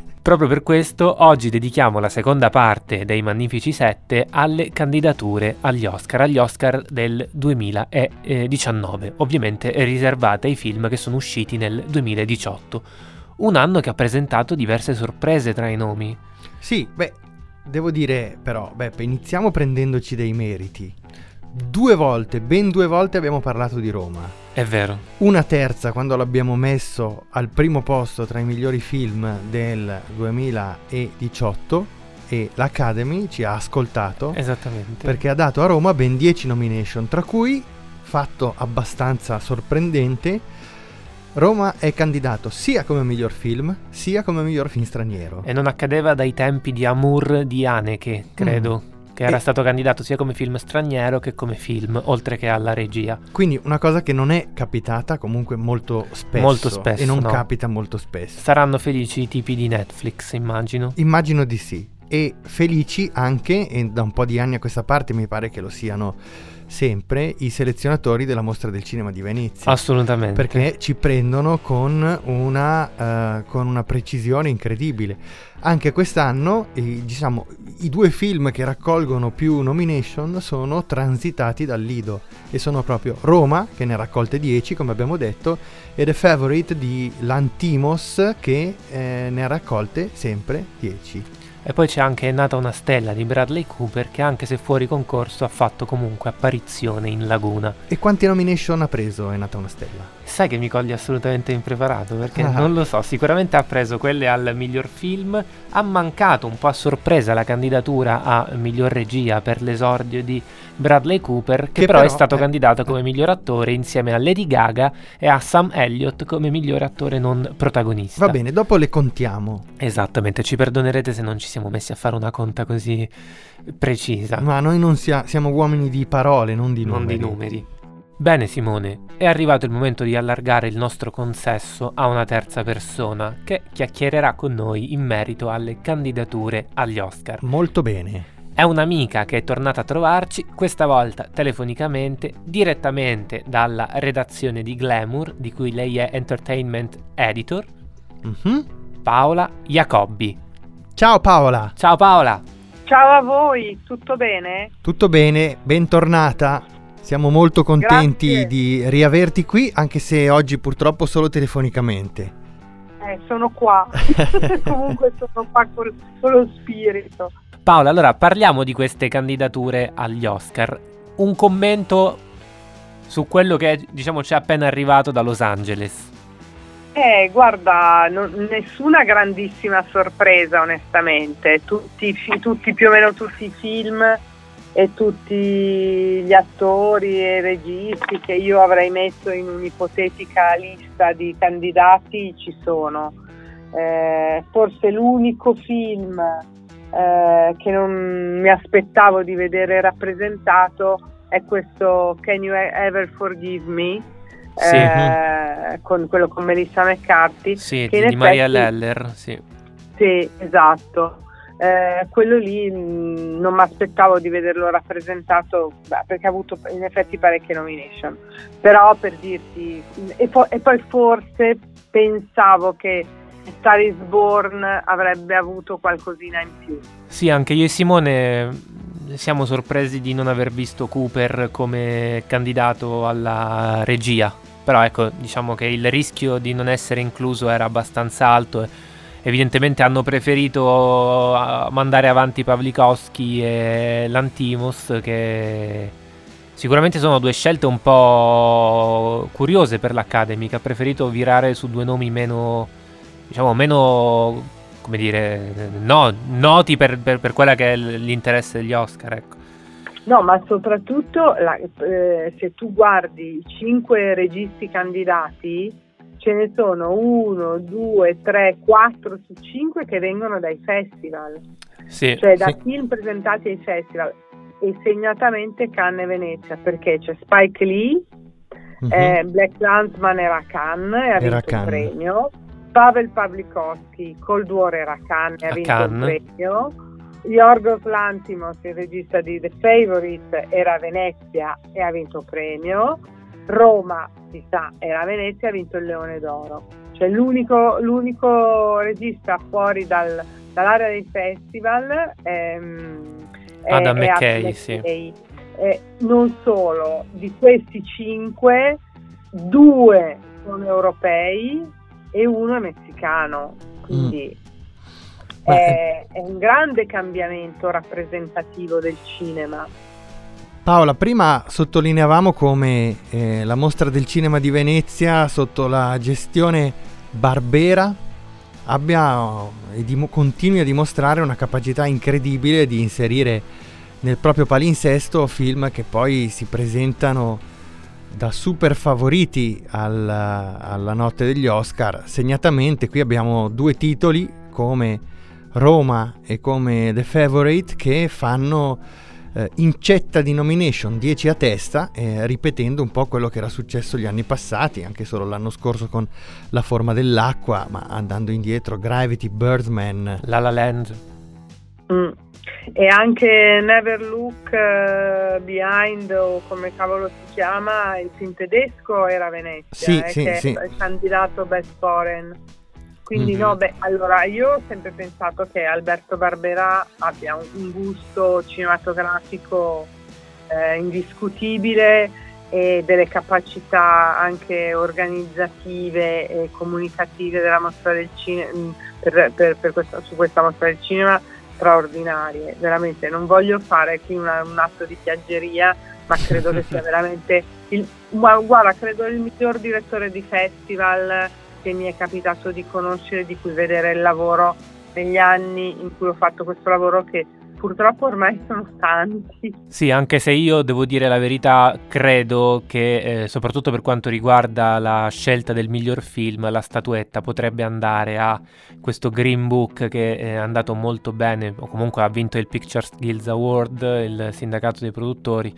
Speaker 4: Proprio per questo oggi dedichiamo la seconda parte dei Magnifici 7 alle candidature agli Oscar, agli Oscar del 2019, ovviamente riservate ai film che sono usciti nel 2018, un anno che ha presentato diverse sorprese tra i nomi.
Speaker 3: Sì, beh, devo dire però, Beppe, iniziamo prendendoci dei meriti. Due volte, ben due volte abbiamo parlato di Roma.
Speaker 4: È vero.
Speaker 3: Una terza quando l'abbiamo messo al primo posto tra i migliori film del 2018 e l'Academy ci ha ascoltato.
Speaker 4: Esattamente.
Speaker 3: Perché ha dato a Roma ben 10 nomination, tra cui, fatto abbastanza sorprendente, Roma è candidato sia come miglior film, sia come miglior film straniero.
Speaker 4: E non accadeva dai tempi di Amour di Haneke, credo. Mm che era
Speaker 3: E-
Speaker 4: stato candidato sia come film straniero che come film, oltre che alla regia.
Speaker 3: Quindi una cosa che non è capitata comunque molto spesso.
Speaker 4: Molto spesso,
Speaker 3: E non
Speaker 4: no.
Speaker 3: capita molto spesso.
Speaker 4: Saranno felici i tipi di Netflix, immagino.
Speaker 3: Immagino di sì. E felici anche, e da un po' di anni a questa parte mi pare che lo siano sempre, i selezionatori della Mostra del Cinema di Venezia.
Speaker 4: Assolutamente.
Speaker 3: Perché ci prendono con una, eh, con una precisione incredibile. Anche quest'anno, eh, diciamo, i due film che raccolgono più nomination sono transitati dal Lido e sono proprio Roma, che ne ha raccolte 10, come abbiamo detto, e The Favorite di Lantimos, che eh, ne ha raccolte sempre 10.
Speaker 4: E poi c'è anche È nata una stella di Bradley Cooper che anche se fuori concorso ha fatto comunque apparizione in Laguna.
Speaker 3: E quanti nomination ha preso È nata una stella?
Speaker 4: Sai che mi cogli assolutamente impreparato perché
Speaker 3: Ah.
Speaker 4: non lo so, sicuramente ha preso quelle al miglior film, ha mancato un po' a sorpresa la candidatura a miglior regia per l'esordio di Bradley Cooper, che,
Speaker 3: Che
Speaker 4: però, è
Speaker 3: però,
Speaker 4: stato
Speaker 3: eh,
Speaker 4: candidato come miglior attore insieme a Lady Gaga e a Sam Elliott come miglior attore non protagonista.
Speaker 3: Va bene, dopo le contiamo.
Speaker 4: Esattamente, ci perdonerete se non ci siamo messi a fare una conta così precisa.
Speaker 3: Ma noi non sia- siamo uomini di parole, non di
Speaker 4: non
Speaker 3: numeri.
Speaker 4: di numeri. Bene Simone, è arrivato il momento di allargare il nostro consesso a una terza persona che chiacchiererà con noi in merito alle candidature agli Oscar.
Speaker 3: Molto bene.
Speaker 4: È un'amica che è tornata a trovarci, questa volta telefonicamente, direttamente dalla redazione di Glamour, di cui lei è Entertainment Editor,
Speaker 3: Mhm.
Speaker 4: Paola Jacobbi.
Speaker 3: Ciao Paola,
Speaker 4: Ciao Paola!
Speaker 10: Ciao a voi, tutto bene?
Speaker 3: tutto bene? Bentornata. Siamo molto contenti
Speaker 10: Grazie.
Speaker 3: di riaverti qui, anche se oggi purtroppo solo telefonicamente.
Speaker 10: Eh, sono qua. Comunque sono qua col- con lo spirito.
Speaker 4: Paola, allora parliamo di queste candidature agli Oscar. Un commento su quello che diciamo ci è appena arrivato da Los Angeles.
Speaker 10: Eh, guarda, non- nessuna grandissima sorpresa onestamente. Tutti, tutti più o meno tutti i film e tutti gli attori e registi che io avrei messo in un'ipotetica lista di candidati ci sono. Eh, forse l'unico film eh, che non mi aspettavo di vedere rappresentato è questo Can You Ever Forgive Me?
Speaker 4: Sì.
Speaker 10: eh, con quello con Melissa McCarthy
Speaker 4: Sì,
Speaker 10: che
Speaker 4: di, di Maria
Speaker 10: effetti-
Speaker 4: Leller, sì.
Speaker 10: sì, esatto. Eh, quello lì mh, non mi aspettavo di vederlo rappresentato beh, perché ha avuto in effetti parecchie nomination. Però per dirti, e, po- e poi forse pensavo che Star is Born avrebbe avuto qualcosina in più.
Speaker 4: Sì, anche io e Simone mh, siamo sorpresi di non aver visto Cooper come candidato alla regia. Però ecco, diciamo che il rischio di non essere incluso era abbastanza alto. Evidentemente hanno preferito uh, mandare avanti Pavlikovski e Lantimos che sicuramente sono due scelte un po' curiose per l'Academy che ha preferito virare su due nomi meno diciamo meno come dire no- noti per, per, per quella che è l'interesse degli Oscar ecco.
Speaker 10: No, ma soprattutto la- eh, se tu guardi i cinque registi candidati, ce ne sono uno, due, tre, quattro su cinque che vengono dai festival,
Speaker 4: Sì,
Speaker 10: cioè da
Speaker 4: sì.
Speaker 10: film presentati ai festival e segnatamente Cannes e Venezia, perché c'è Spike Lee,
Speaker 3: Mhm.
Speaker 10: eh, Black Landsman era a Cannes e ha vinto il premio, Pavel Pavlikovski, Cold War era a Cannes e ha vinto
Speaker 4: Cannes.
Speaker 10: il premio, Yorgos Lantimos, il regista di The Favourite, era a Venezia e ha vinto il premio, Roma, si sa, era Venezia ha vinto il Leone d'Oro. Cioè l'unico, l'unico regista fuori dal- dall'area dei festival ehm, è,
Speaker 4: Adam
Speaker 10: è
Speaker 4: McKay, sì.
Speaker 10: Eh, non solo, di questi cinque, due sono europei e uno è messicano. Quindi
Speaker 3: Beh,
Speaker 10: è, è un grande cambiamento rappresentativo del cinema.
Speaker 3: Paola, prima sottolineavamo come eh, la mostra del cinema di Venezia sotto la gestione Barbera abbia e dim- continui a dimostrare una capacità incredibile di inserire nel proprio palinsesto film che poi si presentano da super favoriti al- alla notte degli Oscar. Segnatamente qui abbiamo due titoli come Roma e come The Favorite che fanno eh, incetta di nomination 10 a testa, eh, ripetendo un po' quello che era successo gli anni passati, anche solo l'anno scorso con La forma dell'acqua, ma andando indietro Gravity, Birdman,
Speaker 4: La La Land.
Speaker 10: Mm. E anche Never Look eh, Behind o come cavolo si chiama, il film tedesco era Venezia,
Speaker 3: Sì,
Speaker 10: eh,
Speaker 3: sì,
Speaker 10: che
Speaker 3: sì.
Speaker 10: è il candidato Best Foreign. Quindi
Speaker 3: Mhm.
Speaker 10: no, beh, allora io ho sempre pensato che Alberto Barbera abbia un, un gusto cinematografico eh, indiscutibile e delle capacità anche organizzative e comunicative della mostra del cinema per, per- per questa- su questa mostra del cinema straordinarie, veramente non voglio fare qui una- un atto di piaggeria, ma credo che sia veramente il, gua- guarda, credo il miglior direttore di festival che mi è capitato di conoscere, di cui vedere il lavoro negli anni in cui ho fatto questo lavoro che purtroppo ormai sono stanti.
Speaker 4: Sì, anche se io devo dire la verità, credo che eh, soprattutto per quanto riguarda la scelta del miglior film, la statuetta potrebbe andare a questo Green Book che è andato molto bene, o comunque ha vinto il Pictures Guild Award, il sindacato dei produttori.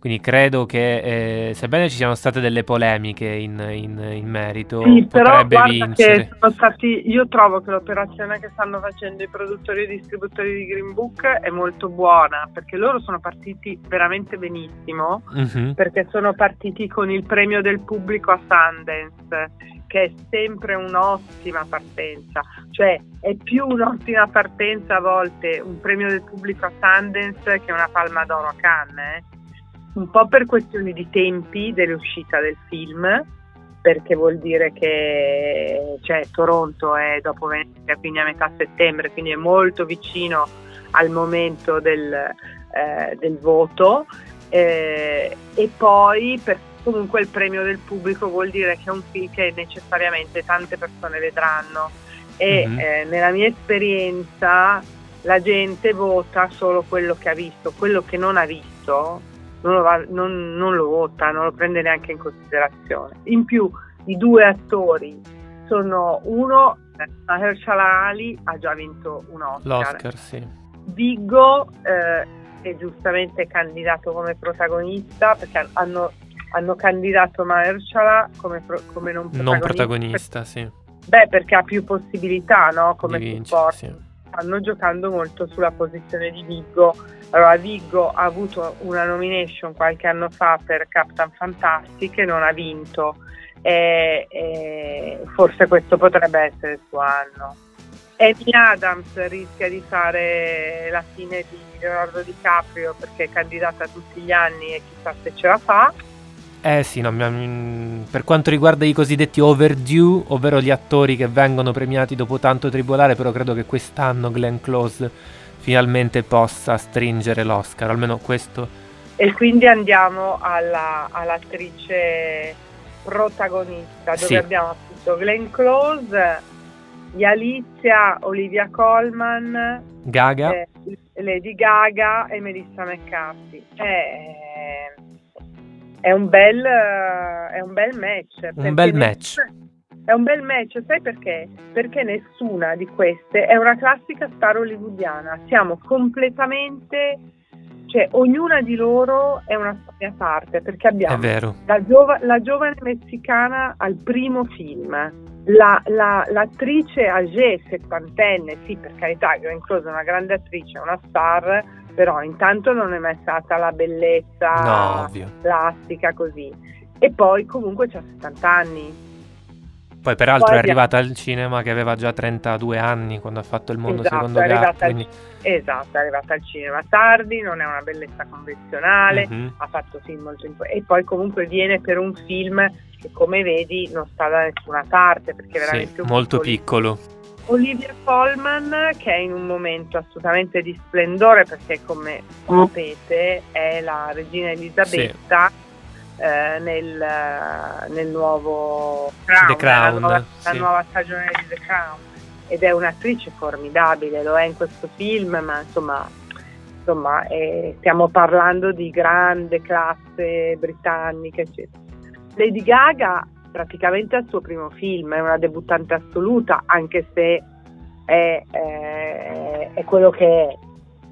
Speaker 4: Quindi credo che, eh, sebbene ci siano state delle polemiche in, in, in merito,
Speaker 10: Sì,
Speaker 4: potrebbe vincere.
Speaker 10: stati, io trovo che l'operazione che stanno facendo i produttori e i distributori di Green Book è molto buona perché loro sono partiti veramente benissimo
Speaker 4: Mhm.
Speaker 10: perché sono partiti con il premio del pubblico a Sundance che è sempre un'ottima partenza cioè è più un'ottima partenza a volte un premio del pubblico a Sundance che una palma d'oro a Cannes eh. Un po' per questioni di tempi dell'uscita del film perché vuol dire che cioè, Toronto è dopo Venezia, quindi a metà settembre, quindi è molto vicino al momento del, eh, del voto. Eh, e poi per comunque il premio del pubblico vuol dire che è un film che necessariamente tante persone vedranno. E
Speaker 11: Mhm.
Speaker 10: eh, nella mia esperienza la gente vota solo quello che ha visto, quello che non ha visto non lo, va- non- non lo vota, non lo prende neanche in considerazione. In più i due attori sono uno, Mahershala Ali ha già vinto un Oscar,
Speaker 4: L'Oscar, sì.
Speaker 10: Viggo eh, è giustamente candidato come protagonista perché hanno, hanno candidato Mahershala come, pro- come non protagonista.
Speaker 4: Non protagonista, sì.
Speaker 10: Beh, perché ha più possibilità, no? Come
Speaker 4: Di vincere,
Speaker 10: support.
Speaker 4: sì.
Speaker 10: Stanno giocando molto sulla posizione di Viggo. Allora, Viggo ha avuto una nomination qualche anno fa per Captain Fantastic e non ha vinto. E, e forse questo potrebbe essere il suo anno. Amy Adams rischia di fare la fine di Leonardo DiCaprio perché è candidata tutti gli anni e chissà se ce la fa.
Speaker 4: Eh sì, no, mm, per quanto riguarda i cosiddetti overdue, ovvero gli attori che vengono premiati dopo tanto tribolare, però credo che quest'anno Glenn Close finalmente possa stringere l'Oscar, almeno questo.
Speaker 10: E quindi andiamo alla- all'attrice protagonista, dove
Speaker 4: Sì.
Speaker 10: abbiamo appunto Glenn Close, Alicia, Olivia Colman,
Speaker 4: Gaga,
Speaker 10: eh, Lady Gaga e Melissa McCarthy. È, è un bel, eh, è un bel match. perché
Speaker 4: bel match.
Speaker 10: È un bel match, sai perché? Perché nessuna di queste è una classica star hollywoodiana. Siamo completamente, cioè ognuna di loro è una storia a parte, perché abbiamo la, giova- la giovane messicana al primo film, la- la- l'attrice age settantenne, sì per carità, Glenn Close è una grande attrice, una star, però intanto non è mai stata la bellezza
Speaker 4: No,
Speaker 10: plastica così. E poi comunque c'ha 70 anni.
Speaker 4: Poi peraltro
Speaker 10: Poi
Speaker 4: è
Speaker 10: abbiamo-
Speaker 4: arrivata al cinema che aveva già 32 anni quando ha fatto il mondo
Speaker 10: Esatto,
Speaker 4: secondo Gatti, quindi
Speaker 10: esatto, è arrivata al cinema tardi, non è una bellezza convenzionale,
Speaker 4: Mhm.
Speaker 10: ha fatto film molto importanti e poi comunque viene per un film che come vedi non sta da nessuna parte perché è
Speaker 4: sì,
Speaker 10: veramente un
Speaker 4: molto
Speaker 10: piccolo-
Speaker 4: piccolo.
Speaker 10: Olivia Colman che è in un momento assolutamente di splendore perché come sapete è la regina Elisabetta eh, nel, nel nuovo Crown,
Speaker 4: The Crown,
Speaker 10: la, nuova, la
Speaker 4: sì.
Speaker 10: nuova stagione di The Crown ed è un'attrice formidabile, lo è in questo film ma insomma, insomma eh, stiamo parlando di grande classe britannica eccetera. Lady Gaga praticamente al suo primo film, è una debuttante assoluta, anche se è, eh, è quello che è.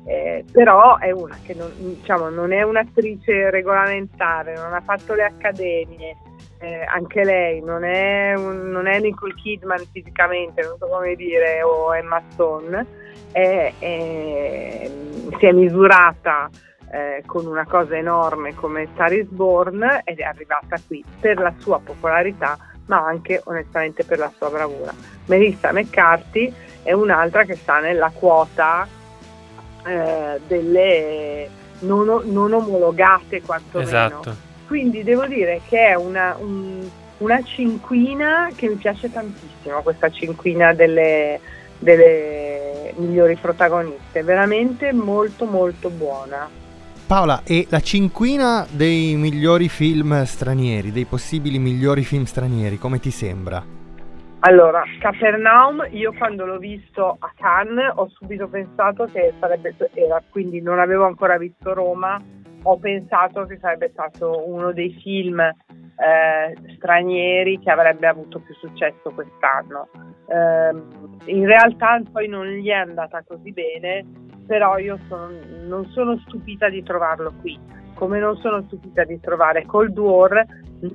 Speaker 10: Eh, però è una che non, diciamo, non è un'attrice regolamentare, non ha fatto le accademie, eh, anche lei non è, un- non è Nicole Kidman fisicamente, non so come dire, o Emma Stone, è- è- si è misurata eh, con una cosa enorme come Star is Born ed è arrivata qui per la sua popolarità ma anche onestamente per la sua bravura. Melissa McCarthy è un'altra che sta nella quota eh, delle non, non omologate quantomeno.
Speaker 4: Esatto.
Speaker 10: Quindi devo dire che è una, un- una cinquina che mi piace tantissimo, questa cinquina delle, delle migliori protagoniste, veramente molto molto buona.
Speaker 3: Paola, e la cinquina dei migliori film stranieri, dei possibili migliori film stranieri, come ti sembra?
Speaker 10: Allora, Capernaum, io quando l'ho visto a Cannes ho subito pensato che sarebbe, era, quindi non avevo ancora visto Roma, ho pensato che sarebbe stato uno dei film eh, stranieri che avrebbe avuto più successo quest'anno. Eh, in realtà poi non gli è andata così bene, però io sono, non sono stupita di trovarlo qui, come non sono stupita di trovare Cold War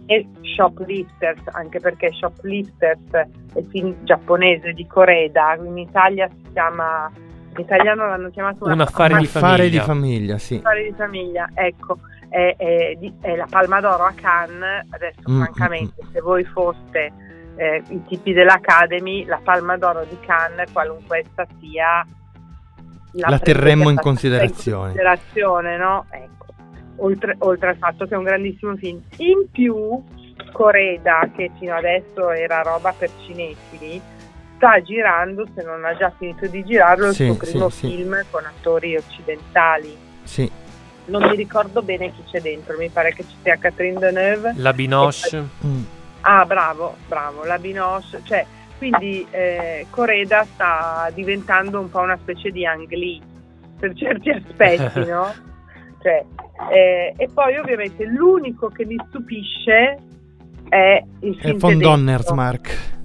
Speaker 10: e Shoplifters, anche perché Shoplifters è il film giapponese di Coreda, in Italia si chiama in italiano l'hanno chiamato
Speaker 4: un affare, di,
Speaker 3: affare
Speaker 4: famiglia.
Speaker 3: di famiglia. Sì.
Speaker 10: affare di famiglia, ecco, è, è è la Palma d'Oro a Cannes, adesso
Speaker 3: Mm,
Speaker 10: francamente se voi foste eh, i tipi dell'Academy, la Palma d'Oro di Cannes, qualunque essa sia,
Speaker 3: La terremmo in considerazione.
Speaker 10: in considerazione, no? Ecco, oltre, oltre al fatto che è un grandissimo film. In più, Coreda, che fino adesso era roba per cinefili, sta girando, se non ha già finito di girarlo,
Speaker 3: Sì,
Speaker 10: il suo
Speaker 3: sì,
Speaker 10: primo
Speaker 3: sì.
Speaker 10: film con attori occidentali.
Speaker 3: Sì.
Speaker 10: Non mi ricordo bene chi c'è dentro, mi pare che ci sia Catherine Deneuve.
Speaker 4: La Binoche.
Speaker 3: Mm.
Speaker 10: Ah, bravo, bravo, la Binoche, cioè, quindi eh, Coreda sta diventando un po' una specie di Ang Lee, per certi aspetti, no? Cioè, eh, e poi ovviamente l'unico che mi stupisce è il
Speaker 3: È
Speaker 10: film
Speaker 3: von
Speaker 10: tedesco.
Speaker 3: Donnersmarck.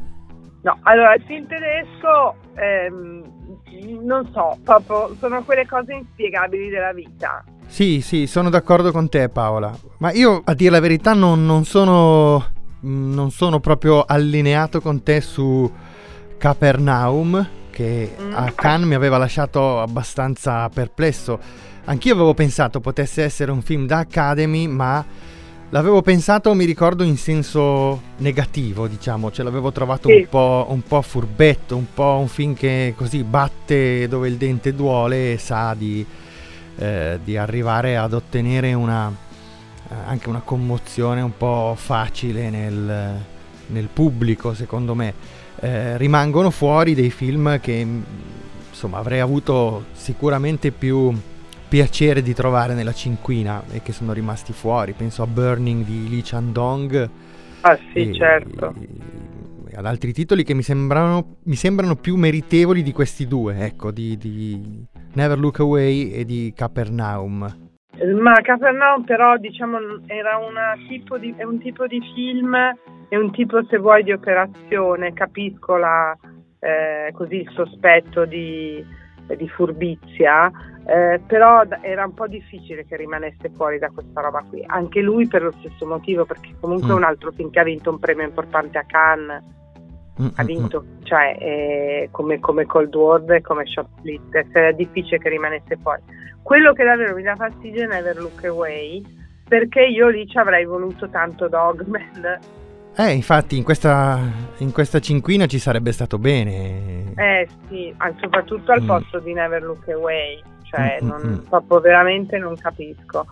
Speaker 10: No, allora il film tedesco, ehm, non so, proprio sono quelle cose inspiegabili della vita.
Speaker 3: Sì, sì, sono d'accordo con te Paola. Ma io, a dire la verità, non, non sono, non sono proprio allineato con te su Capernaum, che a Cannes mi aveva lasciato abbastanza perplesso. Anch'io avevo pensato potesse essere un film da Academy, ma l'avevo pensato, mi ricordo, in senso negativo, diciamo. Ce l'avevo trovato
Speaker 10: Sì.
Speaker 3: un, po', un po' furbetto, un po' un film che così batte dove il dente duole e sa di eh, di arrivare ad ottenere una, eh, anche una commozione un po' facile nel, nel pubblico, secondo me. Eh, rimangono fuori dei film che mh, insomma avrei avuto sicuramente più piacere di trovare nella cinquina e che sono rimasti fuori. Penso a Burning di Lee Chandong
Speaker 10: Ah sì,
Speaker 3: E-
Speaker 10: certo.
Speaker 3: e ad altri titoli che mi sembrano, mi sembrano più meritevoli di questi due, ecco, di, di Never Look Away e di Capernaum.
Speaker 10: Ma Capernaum però diciamo era una tipo di, è un tipo di film, è un tipo se vuoi di operazione, capisco la, eh, così il sospetto di, di furbizia, eh, però era un po' difficile che rimanesse fuori da questa roba qui. Anche lui per lo stesso motivo, perché comunque è
Speaker 3: Mm.
Speaker 10: un altro film che ha vinto un premio importante a Cannes,
Speaker 3: Mm,
Speaker 10: ha vinto, cioè eh, come, come Cold War e come Shoplifters, era difficile che rimanesse fuori. Quello che davvero mi dà fastidio è Never Look Away, perché io lì ci avrei voluto tanto Dogman.
Speaker 3: Eh, infatti in questa, in questa cinquina ci sarebbe stato bene.
Speaker 10: Eh sì, soprattutto al
Speaker 3: Mm.
Speaker 10: posto di Never Look Away, cioè
Speaker 3: Mm, mm,
Speaker 10: non,
Speaker 3: mm.
Speaker 10: proprio veramente non capisco.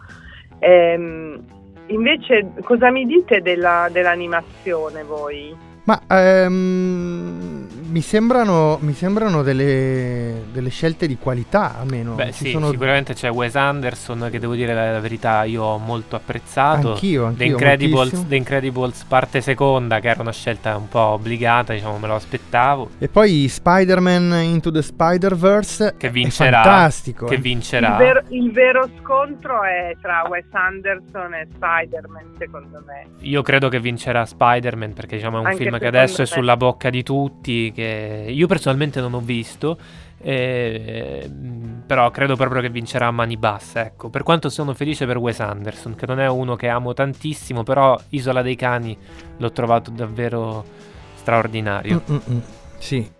Speaker 10: Ehm, invece cosa mi dite della- dell'animazione voi?
Speaker 3: Ma ehm, mi sembrano, mi sembrano delle, delle scelte di qualità, almeno.
Speaker 4: Beh,
Speaker 3: Ci
Speaker 4: sì,
Speaker 3: sono-
Speaker 4: sicuramente c'è Wes Anderson che devo dire la, la verità io ho molto apprezzato.
Speaker 3: Anch'io,
Speaker 4: The
Speaker 3: anch'io,
Speaker 4: Incredibles,
Speaker 3: moltissimo.
Speaker 4: The Incredibles parte seconda, che era una scelta un po' obbligata, diciamo, me lo aspettavo.
Speaker 3: E poi Spider-Man Into the Spider-Verse
Speaker 4: Che
Speaker 3: è
Speaker 4: vincerà.
Speaker 3: fantastico.
Speaker 4: Che
Speaker 3: eh.
Speaker 4: vincerà.
Speaker 10: Il vero, il vero scontro è tra Wes Anderson e Spider-Man, secondo me.
Speaker 4: Io credo che vincerà Spider-Man perché diciamo, è un
Speaker 10: Anche
Speaker 4: film che adesso è
Speaker 10: me.
Speaker 4: sulla bocca di tutti, che io personalmente non ho visto, eh, però credo proprio che vincerà a mani basse. Ecco. Per quanto sono felice per Wes Anderson, che non è uno che amo tantissimo, però Isola dei Cani l'ho trovato davvero straordinario.
Speaker 3: Mm, mm, mm. Sì.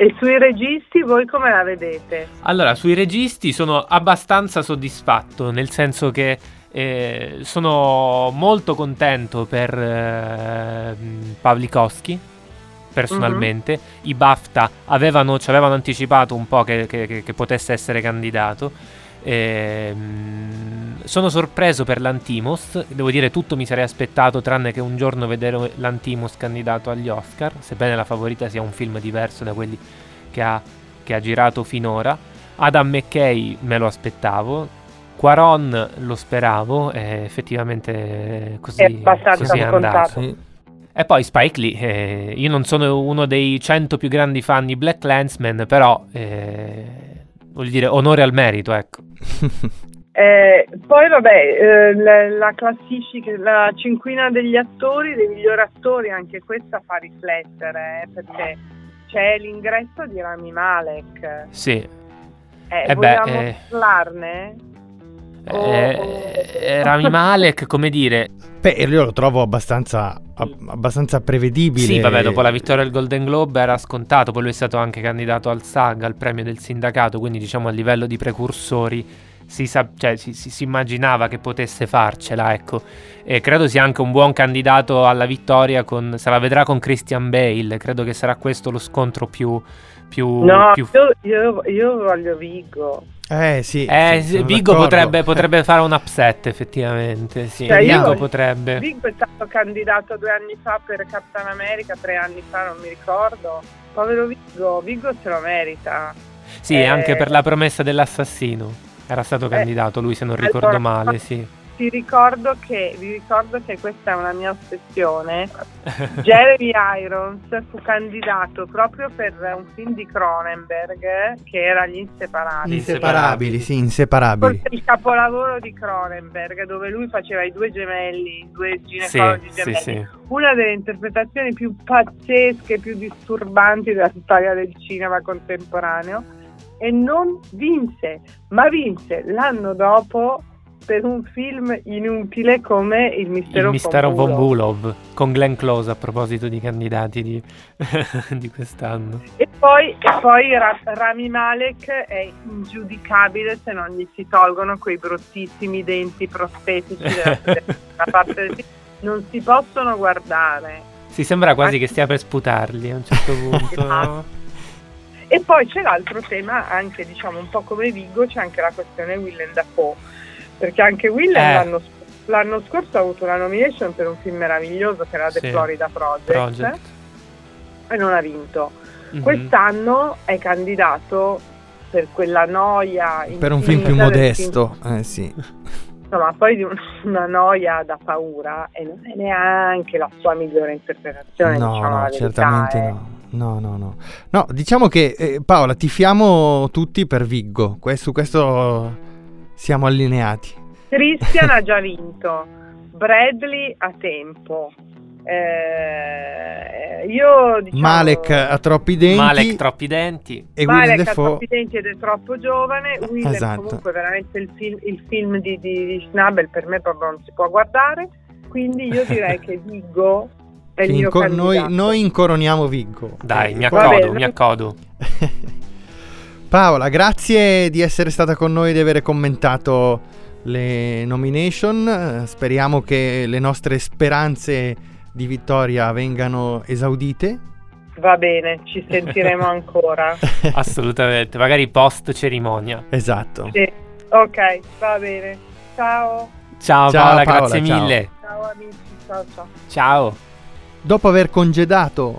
Speaker 10: E sui registi voi come la vedete?
Speaker 4: Allora, sui registi sono abbastanza soddisfatto, nel senso che eh, sono molto contento per eh, Pavlikovski, personalmente. I BAFTA avevano, ci avevano anticipato un po' che, che- che- che potesse essere candidato. Ehm, sono sorpreso per l'Antimos, devo dire tutto mi sarei aspettato tranne che un giorno vedere l'Antimos candidato agli Oscar, sebbene la favorita sia un film diverso da quelli che ha, che ha girato finora. Adam McKay me lo aspettavo, Quaron lo speravo, e effettivamente così,
Speaker 10: È
Speaker 4: così è andato.
Speaker 10: scontato.
Speaker 4: E poi Spike Lee, eh, io non sono uno dei 100 più grandi fan di Black Landsman, però eh, voglio dire onore al merito, ecco.
Speaker 10: Eh, poi vabbè, eh, la, la classifica, la cinquina degli attori, dei migliori attori, anche questa fa riflettere, eh, perché c'è l'ingresso di Rami Malek.
Speaker 4: Sì.
Speaker 10: Eh,
Speaker 4: Eh beh, eh.
Speaker 10: parlarne?
Speaker 4: Eh, eh, Rami Malek, come dire,
Speaker 3: Beh, io lo trovo abbastanza, ab- abbastanza prevedibile.
Speaker 4: Sì, vabbè, dopo la vittoria del Golden Globe era scontato, poi lui è stato anche candidato al SAG, al premio del sindacato, quindi diciamo a livello di precursori si, sa- cioè, si, si- si immaginava che potesse farcela, ecco. E credo sia anche un buon candidato alla vittoria, con, se la vedrà con Christian Bale, credo che sarà questo lo scontro più... più,
Speaker 10: No,
Speaker 4: più-
Speaker 10: io, io- io voglio Vigo.
Speaker 3: Eh sì,
Speaker 4: Eh,
Speaker 3: sì, d'accordo.
Speaker 4: potrebbe, potrebbe fare un upset effettivamente, sì,
Speaker 10: Cioè, io-
Speaker 4: Viggo potrebbe.
Speaker 10: Vigo è stato candidato due anni fa per Capitan America, tre anni fa, non mi ricordo. Povero Vigo, Vigo se lo merita.
Speaker 4: Sì,
Speaker 10: Eh,
Speaker 4: anche per la promessa dell'assassino. Era stato candidato lui, se non ricordo
Speaker 10: allora,
Speaker 4: male, sì.
Speaker 10: Ti ricordo che, vi ricordo che questa è una mia ossessione. Jeremy Irons fu candidato proprio per un film di Cronenberg che era Gli Inseparabili.
Speaker 3: Inseparabili, sì, inseparabili.
Speaker 10: Forse il capolavoro di Cronenberg dove lui faceva i due gemelli, i due ginecologi
Speaker 4: Sì, sì,
Speaker 10: gemelli.
Speaker 4: sì.
Speaker 10: Una delle interpretazioni più pazzesche, più disturbanti della storia del cinema contemporaneo e non vinse, ma vinse l'anno dopo per un film inutile come Il mistero,
Speaker 4: Il mistero
Speaker 10: von.
Speaker 4: Bulov con Glenn Close a proposito di candidati di, di quest'anno.
Speaker 10: E poi, poi Ra- Rami Malek è ingiudicabile se non gli si tolgono quei bruttissimi denti prostetici della parte del film. Non si possono guardare.
Speaker 4: Si sembra quasi che stia per sputarli a un certo punto. no?
Speaker 10: E poi c'è l'altro tema, anche diciamo un po' come Vigo, c'è anche la questione Willem Dafoe. Perché anche Willem
Speaker 4: Eh.
Speaker 10: l'anno, l'anno scorso ha avuto una nomination per un film meraviglioso che era The
Speaker 4: Sì.
Speaker 10: Florida Project,
Speaker 4: Project.
Speaker 10: e non ha vinto.
Speaker 4: Mhm.
Speaker 10: Quest'anno è candidato per quella noia
Speaker 3: Per un film più modesto, eh sì.
Speaker 10: Insomma, poi di un- una noia da paura e non è neanche la sua migliore interpretazione,
Speaker 3: No,
Speaker 10: diciamo
Speaker 3: no,
Speaker 10: verità,
Speaker 3: certamente
Speaker 10: eh.
Speaker 3: no. No, no, no. No, diciamo che eh, Paola, tifiamo tutti per Viggo. Que- su questo siamo allineati.
Speaker 10: Christian ha già vinto, Bradley a tempo. Eh, io diciamo
Speaker 3: Malek ha troppi denti.
Speaker 4: Malek troppi denti.
Speaker 3: E Willem
Speaker 10: Malek ha
Speaker 3: Dafoe.
Speaker 10: troppi denti ed è troppo giovane. Willem
Speaker 3: Esatto.
Speaker 10: comunque veramente il film, il film di, di, di Schnabel per me proprio non si può guardare. Quindi io direi che Viggo è il
Speaker 3: Che
Speaker 10: mio
Speaker 3: inco-
Speaker 10: candidato.
Speaker 3: noi, noi incoroniamo Viggo.
Speaker 4: Dai,
Speaker 3: Eh,
Speaker 4: mi accodo,
Speaker 10: bene.
Speaker 4: mi accodo.
Speaker 3: Paola, grazie di essere stata con noi e di aver commentato le nomination. Eh, Speriamo che le nostre speranze di vittoria vengano esaudite.
Speaker 10: Va bene, ci sentiremo ancora.
Speaker 4: Assolutamente, magari post cerimonia.
Speaker 3: Esatto.
Speaker 10: Sì. Ok, va bene. Ciao.
Speaker 4: Ciao,
Speaker 3: Ciao,
Speaker 4: Paola,
Speaker 3: Paola,
Speaker 4: grazie
Speaker 3: ciao.
Speaker 4: mille.
Speaker 10: Ciao amici, ciao ciao.
Speaker 4: Ciao.
Speaker 3: Dopo aver congedato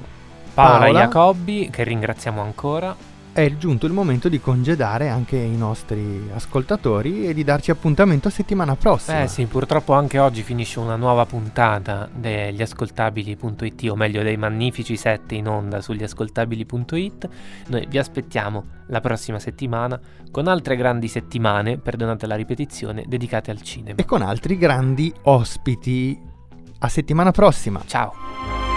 Speaker 4: Paola,
Speaker 3: Paola,
Speaker 4: Jacobbi, che ringraziamo ancora.
Speaker 3: È giunto il momento di congedare anche i nostri ascoltatori e di darci appuntamento a settimana prossima.
Speaker 4: Eh sì, purtroppo anche oggi finisce una nuova puntata degli ascoltabili.it, o meglio dei magnifici sette in onda sugli ascoltabili.it. Noi vi aspettiamo la prossima settimana con altre grandi settimane, perdonate la ripetizione, dedicate al cinema.
Speaker 3: E con altri grandi ospiti. A settimana prossima.
Speaker 4: Ciao.